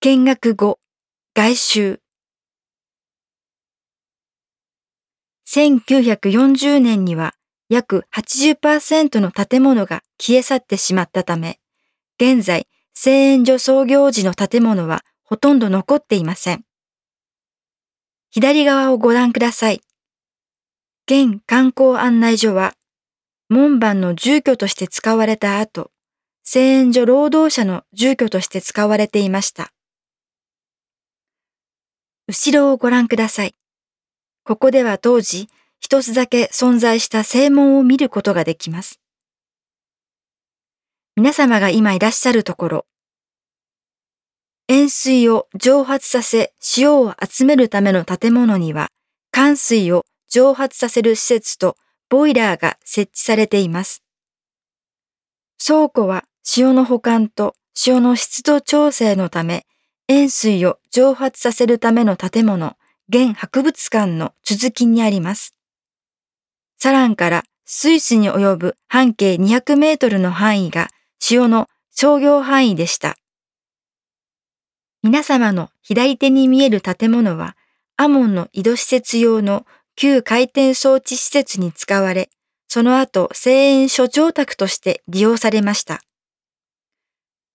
見学後、外周。1940年には約80%の建物が消え去ってしまったため、現在、製塩所創業時の建物はほとんど残っていません。左側をご覧ください。現観光案内所は、門番の住居として使われた後、製塩所労働者の住居として使われていました。後ろをご覧ください。ここでは当時、一つだけ存在した正門を見ることができます。皆様が今いらっしゃるところ、塩水を蒸発させ塩を集めるための建物には、寒水を蒸発させる施設とボイラーが設置されています。倉庫は塩の保管と塩の湿度調整のため、塩水を蒸発させるための建物、現博物館の続きにあります。サランからスイスに及ぶ半径200メートルの範囲が潮の商業範囲でした。皆様の左手に見える建物は、アモンの井戸施設用の旧回転装置施設に使われ、その後、製塩所長宅として利用されました。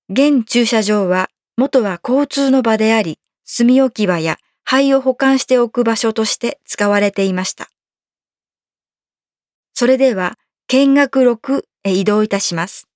現駐車場は、元は交通の場であり、炭置き場や灰を保管しておく場所として使われていました。それでは、見学6へ移動いたします。